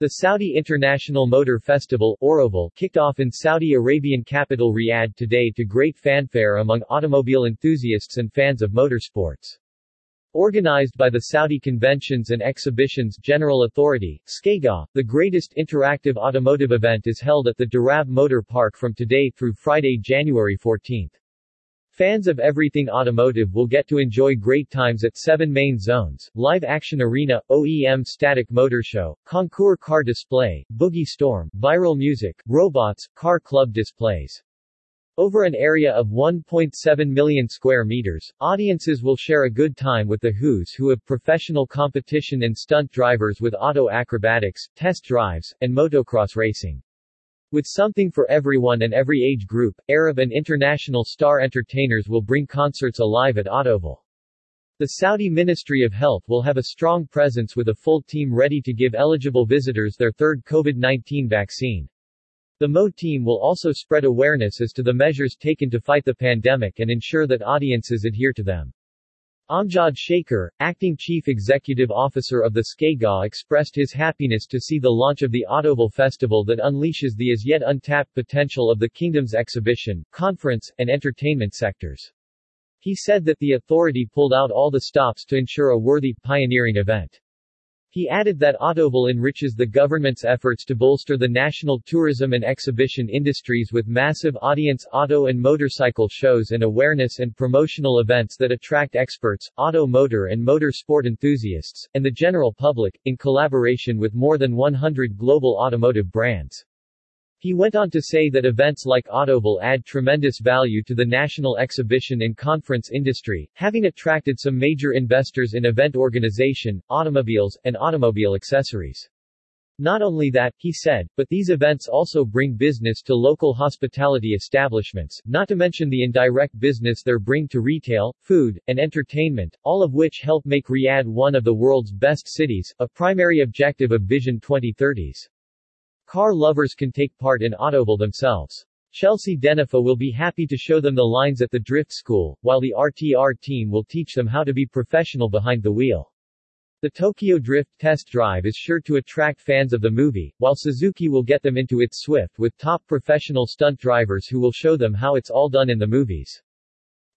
The Saudi International Motor Festival Autoval, kicked off in Saudi Arabian capital Riyadh today to great fanfare among automobile enthusiasts and fans of motorsports. Organized by the Saudi Conventions and Exhibitions General Authority, SCAGA, the greatest interactive automotive event is held at the Dirab Motor Park from today through Friday, January 14. Fans of everything automotive will get to enjoy great times at seven main zones, live action arena, OEM static motor show, concours car display, boogie storm, viral music, robots, car club displays. Over an area of 1.7 million square meters, audiences will share a good time with the who's who of professional competition and stunt drivers with auto acrobatics, test drives, and motocross racing. With something for everyone and every age group, Arab and international star entertainers will bring concerts alive at Autoval. The Saudi Ministry of Health will have a strong presence with a full team ready to give eligible visitors their third COVID-19 vaccine. The MO team will also spread awareness as to the measures taken to fight the pandemic and ensure that audiences adhere to them. Amjad Shaker, acting chief executive officer of the SCAGA expressed his happiness to see the launch of the Autoval Festival that unleashes the as yet untapped potential of the kingdom's exhibition, conference, and entertainment sectors. He said that the authority pulled out all the stops to ensure a worthy, pioneering event. He added that Autoval enriches the government's efforts to bolster the national tourism and exhibition industries with massive audience auto and motorcycle shows and awareness and promotional events that attract experts, auto motor and motor sport enthusiasts, and the general public, in collaboration with more than 100 global automotive brands. He went on to say that events like Autoval add tremendous value to the national exhibition and conference industry, having attracted some major investors in event organization, automobiles, and automobile accessories. Not only that, he said, but these events also bring business to local hospitality establishments, not to mention the indirect business they bring to retail, food, and entertainment, all of which help make Riyadh one of the world's best cities, a primary objective of Vision 2030s. Car lovers can take part in Autoval themselves. Chelsea DeNofa will be happy to show them the lines at the drift school, while the RTR team will teach them how to be professional behind the wheel. The Tokyo Drift test drive is sure to attract fans of the movie, while Suzuki will get them into its Swift with top professional stunt drivers who will show them how it's all done in the movies.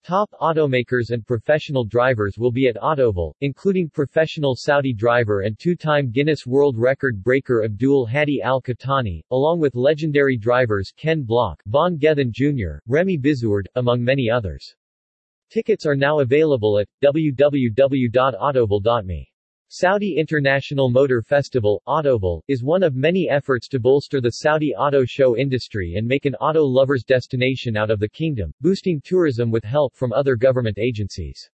Top automakers and professional drivers will be at Autoval, including professional Saudi driver and two-time Guinness World Record breaker Abdul Hadi Al-Qahtani, along with legendary drivers Ken Block, Vaughn Gittin Jr., Remy Bizsourde, among many others. Tickets are now available at www.autoval.me. Saudi International Motor Festival, Autoval, is one of many efforts to bolster the Saudi auto show industry and make an auto lover's destination out of the kingdom, boosting tourism with help from other government agencies.